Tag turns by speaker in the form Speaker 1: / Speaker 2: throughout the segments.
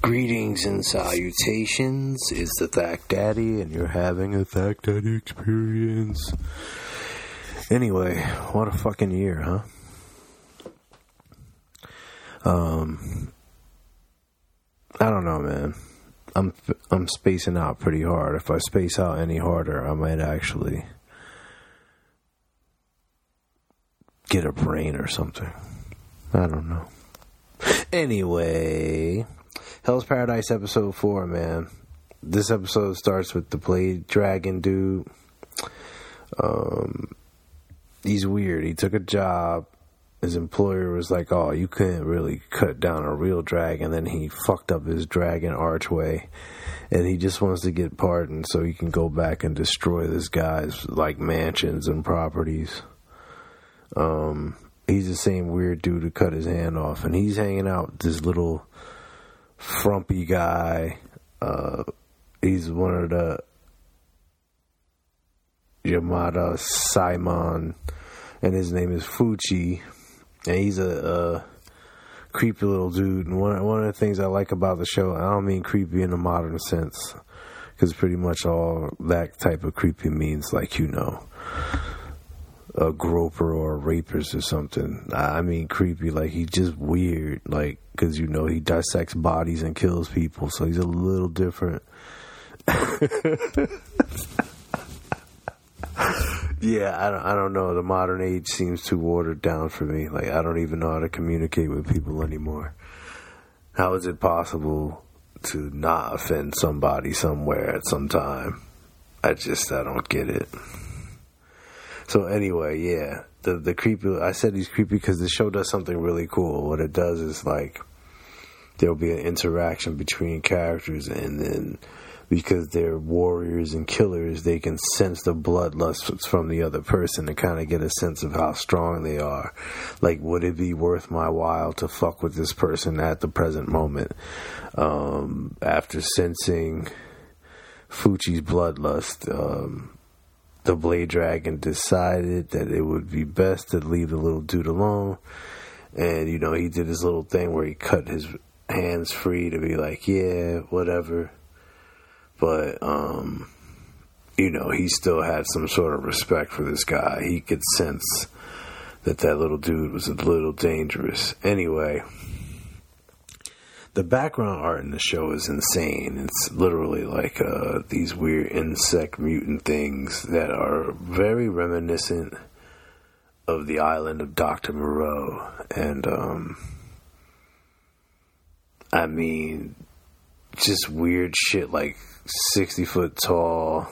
Speaker 1: Greetings and salutations. It's the Thack Daddy, and you're having a Thack Daddy experience. Anyway, what a fucking year, huh? Um, I don't know, man. I'm I'm spacing out pretty hard. If I space out any harder, I might actually get a brain or something. I don't know. Anyway, Hell's Paradise episode 4, man. This episode starts with the Blade Dragon dude. Um, he's weird. He took a job. His employer was like, "Oh, you couldn't really cut down a real dragon." Then he fucked up his dragon archway, and he just wants to get pardoned so he can go back and destroy this guy's like mansions and properties. Um, he's the same weird dude who cut his hand off, and he's hanging out with this little frumpy guy. Uh, he's one of the Yamada Asaemon, and his name is Fuchi, and he's a, a creepy little dude. And one one of the things I like about the show, I don't mean creepy in a modern sense, because pretty much all that type of creepy means like you know a groper or a rapist or something. I mean, creepy. Like he's just weird. Like because you know he dissects bodies and kills people, so he's a little different. yeah, I don't. I don't know. The modern age seems too watered down for me. Like I don't even know how to communicate with people anymore. How is it possible to not offend somebody somewhere at some time? I just I don't get it. So anyway, yeah, the the creepy. I said he's creepy because the show does something really cool. What it does is like there'll be an interaction between characters, and then because they're warriors and killers, they can sense the bloodlust from the other person to kind of get a sense of how strong they are. Like, would it be worth my while to fuck with this person at the present moment? Um, after sensing Fuchi's bloodlust, um, the Blade Dragon decided that it would be best to leave the little dude alone. And, you know, he did his little thing where he cut his hands free to be like, yeah, whatever. But, um, you know, he still had some sort of respect for this guy. He could sense that that little dude was a little dangerous. Anyway, the background art in the show is insane. It's literally like uh, these weird insect mutant things that are very reminiscent of the island of Dr. Moreau. And, um, I mean, just weird shit like 60 foot tall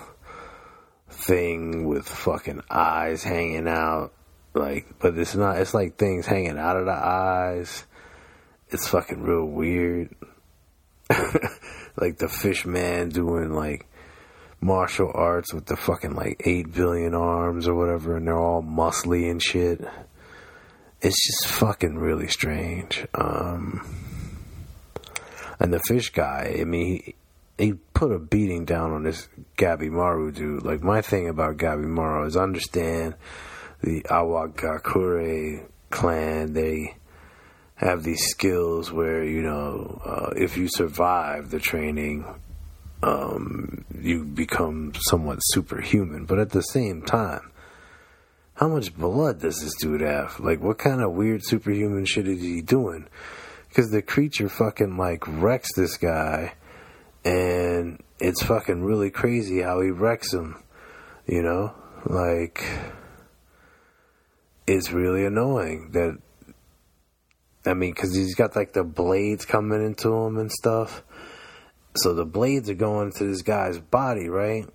Speaker 1: thing with fucking eyes hanging out. Like, but it's not, it's like things hanging out of the eyes. It's fucking real weird. like the fish man doing like martial arts with the fucking like 8 billion arms or whatever, and they're all muscly and shit. It's just fucking really strange. Um, and the fish guy, I mean, he, he put a beating down on this Gabby Gabimaru dude. Like, my thing about Gabby Gabimaru is understand the Iwagakure clan, they have these skills where, you know, uh, if you survive the training, um, you become somewhat superhuman. But at the same time, how much blood does this dude have? Like, what kind of weird superhuman shit is he doing? Because the creature fucking, like, wrecks this guy, and it's fucking really crazy how he wrecks him, you know? Like, it's really annoying that, I mean, because he's got, like, the blades coming into him and stuff. So the blades are going to this guy's body, right?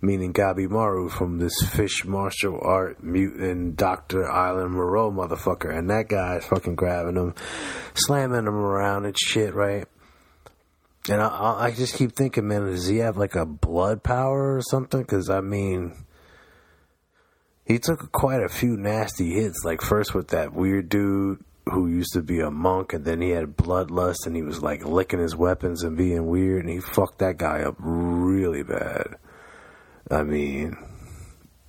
Speaker 1: meaning Gabimaru from this fish martial art mutant Dr. Island Moreau motherfucker. And that guy's fucking grabbing him, slamming him around and shit, right? And I, I just keep thinking, man, does he have like a blood power or something? Because, I mean, he took quite a few nasty hits. Like, first with that weird dude who used to be a monk, and then he had bloodlust and he was like licking his weapons and being weird, and he fucked that guy up really bad. I mean,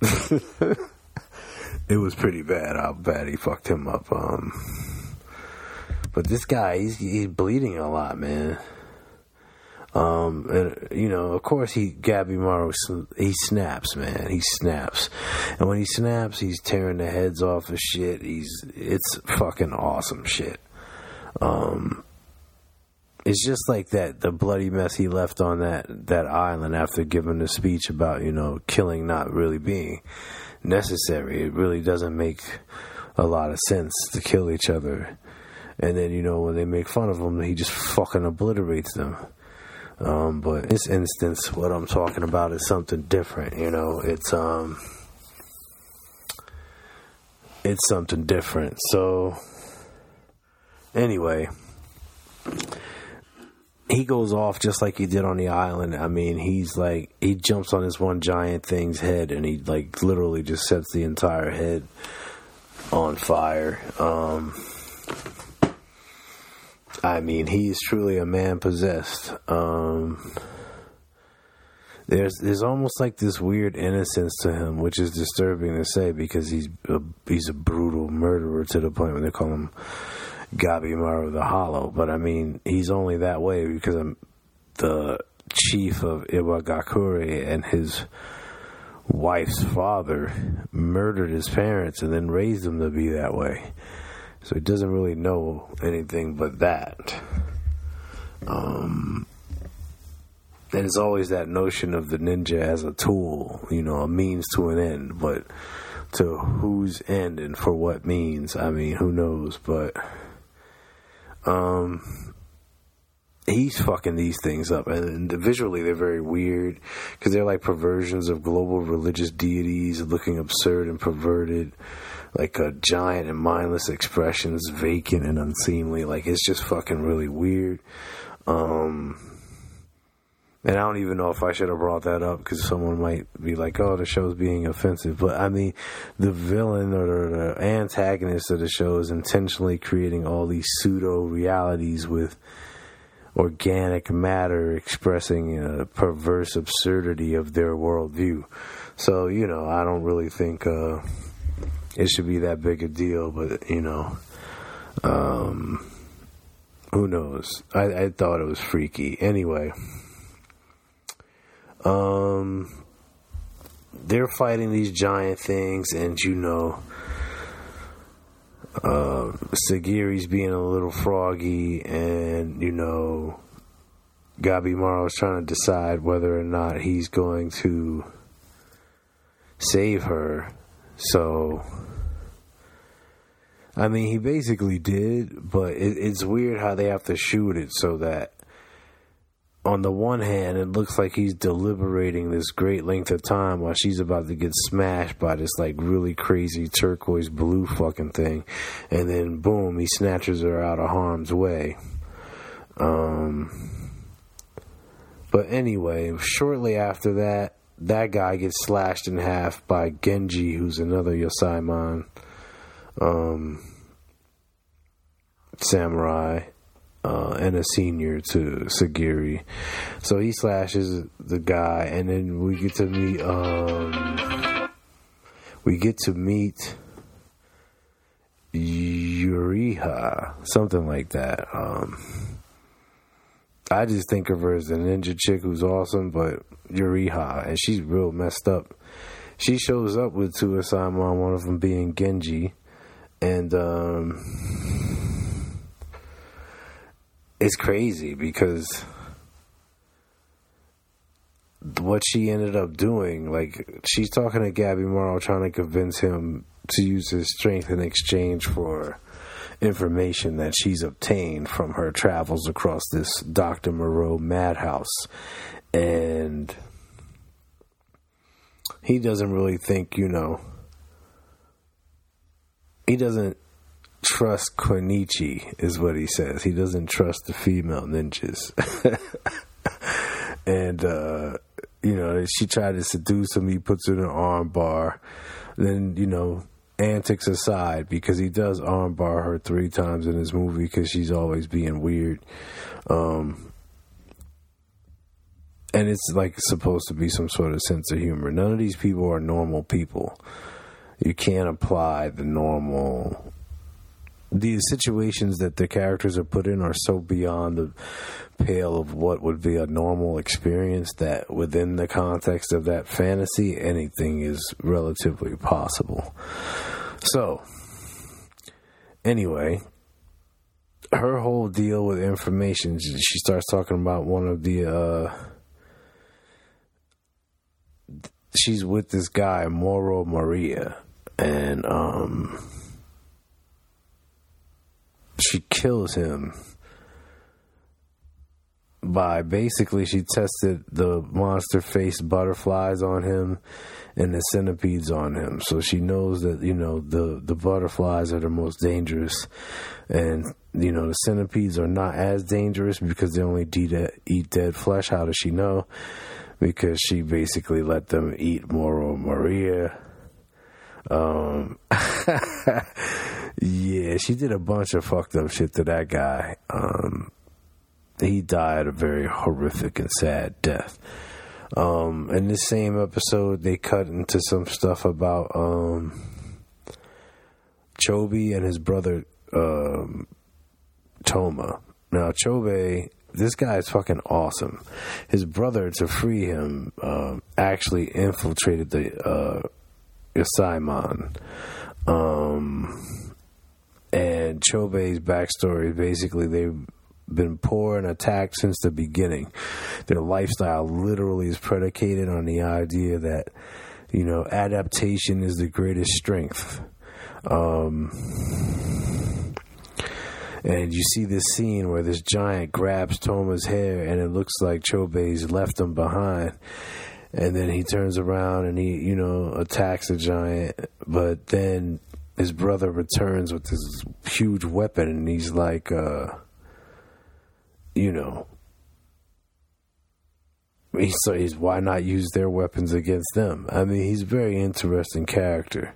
Speaker 1: it was pretty bad how bad he fucked him up. Um, but this guy, he's, he's bleeding a lot, man. Um, and you know, of course, he Gabimaru he snaps, man. He snaps, and when he snaps, he's tearing the heads off of shit. He's it's fucking awesome shit. Um, it's just like that the bloody mess he left on that that island after giving the speech about you know killing not really being necessary. It really doesn't make a lot of sense to kill each other. And then you know when they make fun of him, he just fucking obliterates them. Um, but this instance, what I'm talking about is something different. You know, it's um, it's something different. So anyway, he goes off just like he did on the island. I mean, he's like he jumps on this one giant thing's head and he like literally just sets the entire head on fire. Um, I mean, he is truly a man possessed. Um, there's there's almost like this weird innocence to him, which is disturbing to say because he's a, he's a brutal murderer to the point where they call him Gabimaru the Hollow. But I mean, he's only that way because I'm the chief of Iwagakure and his wife's father murdered his parents and then raised them to be that way. So he doesn't really know anything but that. Um, and it's always that notion of the ninja as a tool, you know, a means to an end, but to whose end and for what means, I mean, who knows, but um he's fucking these things up and visually they're very weird because they're like perversions of global religious deities looking absurd and perverted like a giant and mindless expressions, vacant and unseemly. Like it's just fucking really weird. Um, and I don't even know if I should have brought that up because someone might be like, "Oh, the show's being offensive." But I mean, the villain or the antagonist of the show is intentionally creating all these pseudo realities with organic matter expressing a perverse absurdity of their worldview. So you know, I don't really think. Uh, it should be that big a deal, but you know, um, who knows? I, I thought it was freaky. Anyway, um, they're fighting these giant things, and you know, uh, Sagiri's being a little froggy, and you know, Gabimaru is trying to decide whether or not he's going to save her. So, I mean, he basically did, but it, it's weird how they have to shoot it so that on the one hand, it looks like he's deliberating this great length of time while she's about to get smashed by this like really crazy turquoise blue fucking thing, and then boom, he snatches her out of harm's way. Um, but anyway, shortly after that, that guy gets slashed in half by Genji, who's another Asaemon um, samurai uh, and a senior to Sagiri. So he slashes the guy, and then we get to meet. Um, we get to meet Yuriha, something like that. Um, I just think of her as a ninja chick who's awesome, but Yuriha, and she's real messed up. She shows up with two Asaemon, one of them being Genji, and um, it's crazy because what she ended up doing, like she's talking to Gabimaru, trying to convince him to use his strength in exchange for information that she's obtained from her travels across this Dr. Moreau madhouse. And he doesn't really think, you know, he doesn't trust Konichi, is what he says. He doesn't trust the female ninjas. and, uh, you know, she tried to seduce him. He puts her in an arm bar. Then, you know, antics aside, because he does armbar her three times in this movie because she's always being weird. Um, and it's like supposed to be some sort of sense of humor. None of these people are normal people. You can't apply the normal the situations that the characters are put in are so beyond the pale of what would be a normal experience that within the context of that fantasy, anything is relatively possible. So, anyway, her whole deal with information, she starts talking about one of the, uh, she's with this guy, Moro Maria, and, um, she kills him by basically she tested the monster faced butterflies on him and the centipedes on him. So she knows that, you know, the, the butterflies are the most dangerous and, you know, the centipedes are not as dangerous because they only eat dead flesh. How does she know? Because she basically let them eat Mauro Maria. Um, yeah, she did a bunch of fucked up shit to that guy. Um, he died a very horrific and sad death. Um, in this same episode, they cut into some stuff about um, Chobei and his brother um, Toma. Now, Chobei, this guy is fucking awesome. His brother, to free him, um, actually infiltrated the uh. Um, and Chobei's backstory basically they've been poor and attacked since the beginning. Their lifestyle literally is predicated on the idea that, you know, adaptation is the greatest strength. Um, and you see this scene where this giant grabs Toma's hair and it looks like Chobei's left him behind. And then he turns around and he, you know, attacks the giant. But then his brother returns with this huge weapon and he's like, uh, you know, he says, why not use their weapons against them? I mean, he's a very interesting character.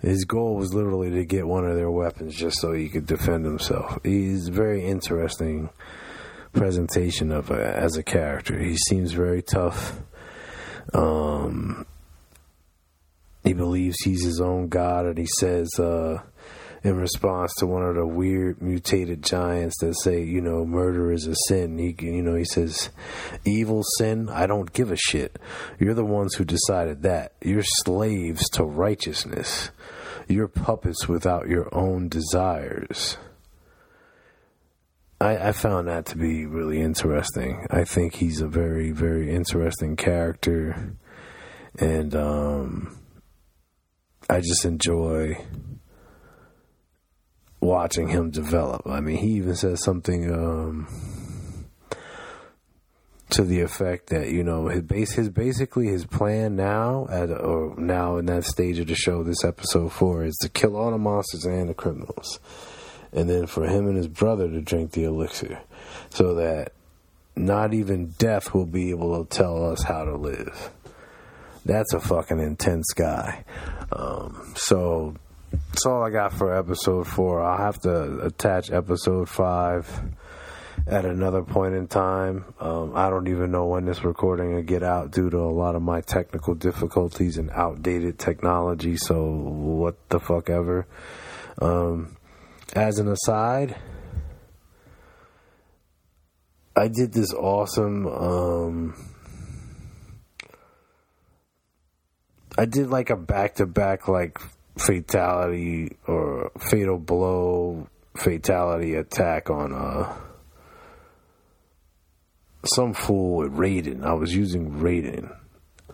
Speaker 1: His goal was literally to get one of their weapons just so he could defend himself. He's very interesting presentation of a, as a character. He seems very tough. Um, he believes he's his own god, and he says, uh, in response to one of the weird mutated giants that say, you know, murder is a sin. He, you know, he says, evil sin. I don't give a shit. You're the ones who decided that. You're slaves to righteousness. You're puppets without your own desires. I, I found that to be really interesting. I think he's a very, very interesting character, and um, I just enjoy watching him develop. I mean, he even says something um, to the effect that you know his base, his basically his plan now at or now in that stage of the show, this episode four is to kill all the monsters and the criminals, and then for him and his brother to drink the elixir, so that not even death will be able to tell us how to live. That's a fucking intense guy. Um, so that's all I got for episode four. I'll have to attach episode five at another point in time. Um, I don't even know when this recording will get out due to a lot of my technical difficulties and outdated technology. So what the fuck ever. Um, as an aside, I did this awesome. Um, I did like a back to back like fatality or fatal blow fatality attack on uh some fool with Raiden. I was using Raiden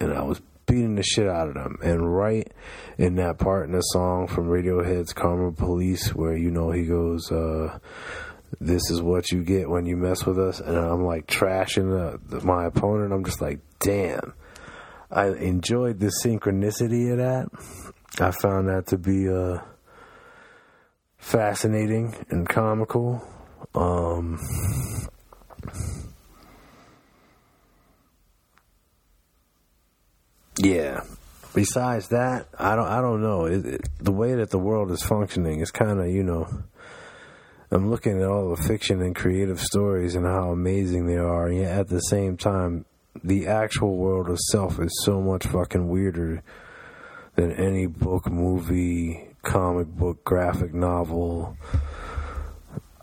Speaker 1: and I was beating the shit out of them. And right in that part in the song from Radiohead's Karma Police where you know he goes, uh, this is what you get when you mess with us and I'm like trashing the, the, my opponent. I'm just like, damn. I enjoyed the synchronicity of that I found that to be uh, fascinating and comical. Um, yeah. Besides that, I don't. I don't know. It, it, the way that the world is functioning is kind of, you know. I'm looking at all the fiction and creative stories and how amazing they are, and yet at the same time, the actual world itself is so much fucking weirder than any book, movie, comic book, graphic novel,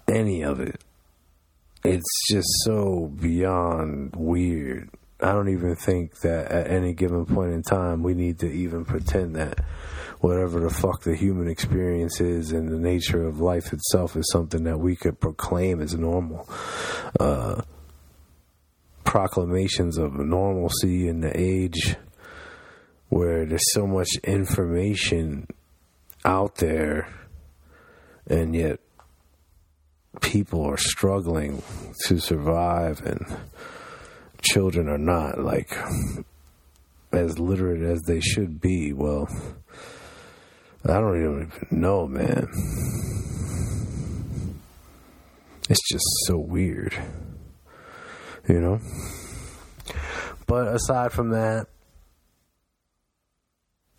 Speaker 1: any of it. It's just so beyond weird. I don't even think that at any given point in time we need to even pretend that whatever the fuck the human experience is and the nature of life itself is something that we could proclaim as normal. Uh, proclamations of normalcy in the age where there's so much information out there and yet people are struggling to survive and children are not like as literate as they should be well i don't even know man. It's just so weird you know but aside from that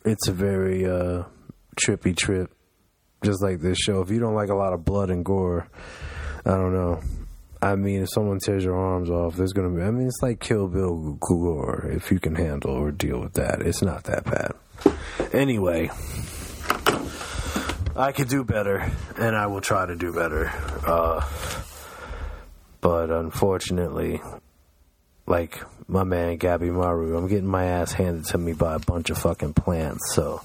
Speaker 1: it's a very uh, trippy trip, just like this show. If you don't like a lot of blood and gore, I don't know. I mean, if someone tears your arms off, there's gonna be. I mean, it's like Kill Bill gore. If you can handle or deal with that, it's not that bad. Anyway, I could do better, and I will try to do better. Uh, but unfortunately, like my man Gabimaru, I'm getting my ass handed to me by a bunch of fucking plants, so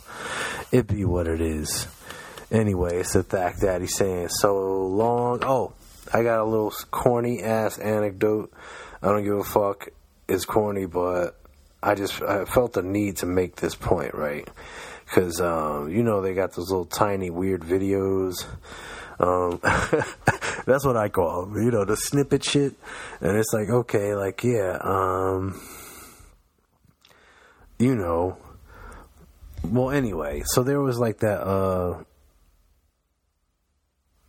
Speaker 1: it be what it is. Anyway, it's the Thack Daddy saying so long. Oh, I got a little corny ass anecdote. I don't give a fuck. It's corny, but I just I felt the need to make this point, right? Because um, you know they got those little tiny weird videos um, that's what I call them, you know, the snippet shit. And it's like, okay, like, yeah, um, you know, well, anyway, so there was like that, uh,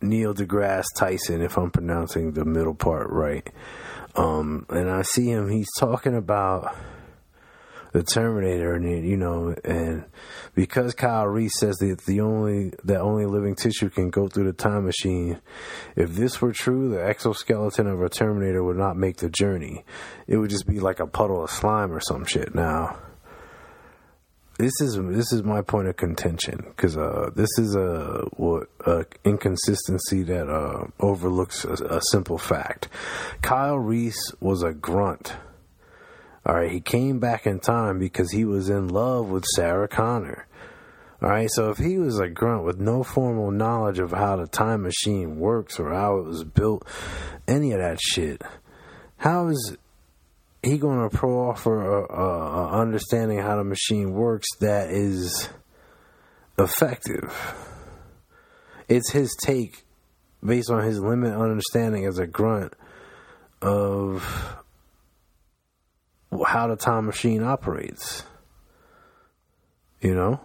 Speaker 1: Neil deGrasse Tyson, if I'm pronouncing the middle part right. Um, and I see him, he's talking about, the Terminator, and you know, and because Kyle Reese says that the only that only living tissue can go through the time machine, if this were true, the exoskeleton of a Terminator would not make the journey. It would just be like a puddle of slime or some shit. Now, this is this is my point of contention because uh, this is a what a inconsistency that uh, overlooks a, a simple fact. Kyle Reese was a grunt all right, he came back in time because he was in love with Sarah Connor. All right, so if he was a grunt with no formal knowledge of how the time machine works or how it was built, any of that shit, how is he going to pro offer a, a, a understanding how the machine works that is effective? It's his take based on his limited understanding as a grunt of how the time machine operates. You know?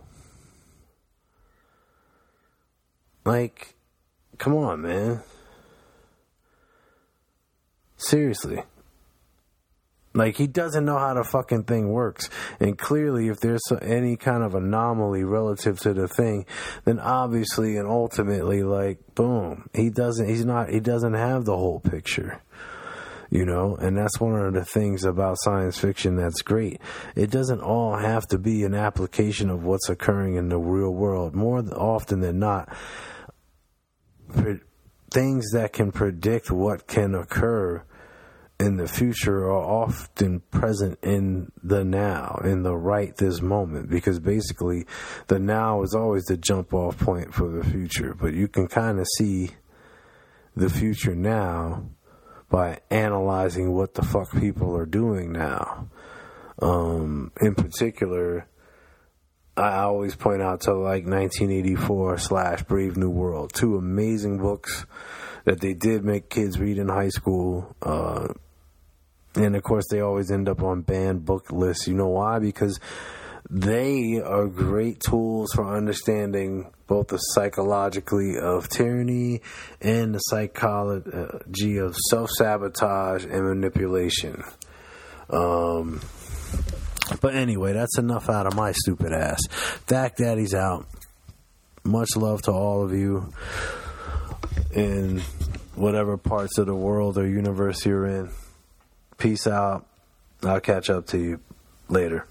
Speaker 1: Like, come on, man. Seriously. Like, he doesn't know how the fucking thing works. And clearly, if there's any kind of anomaly relative to the thing, then obviously and ultimately, like, boom, he doesn't, he's not, he doesn't have the whole picture you know? And that's one of the things about science fiction that's great. It doesn't all have to be an application of what's occurring in the real world. More often than not things that can predict what can occur in the future are often present in the now, in the right this moment, because basically the now is always the jump off point for the future. But you can kind of see the future now by analyzing what the fuck people are doing now. Um, in particular, I always point out to like 1984 slash Brave New World, two amazing books that they did make kids read in high school. Uh, and of course, they always end up on banned book lists. You know why? Because they are great tools for understanding both the psychologically of tyranny and the psychology of self sabotage and manipulation. Um, but anyway, that's enough out of my stupid ass. Thack Daddy's out. Much love to all of you in whatever parts of the world or universe you're in. Peace out. I'll catch up to you later.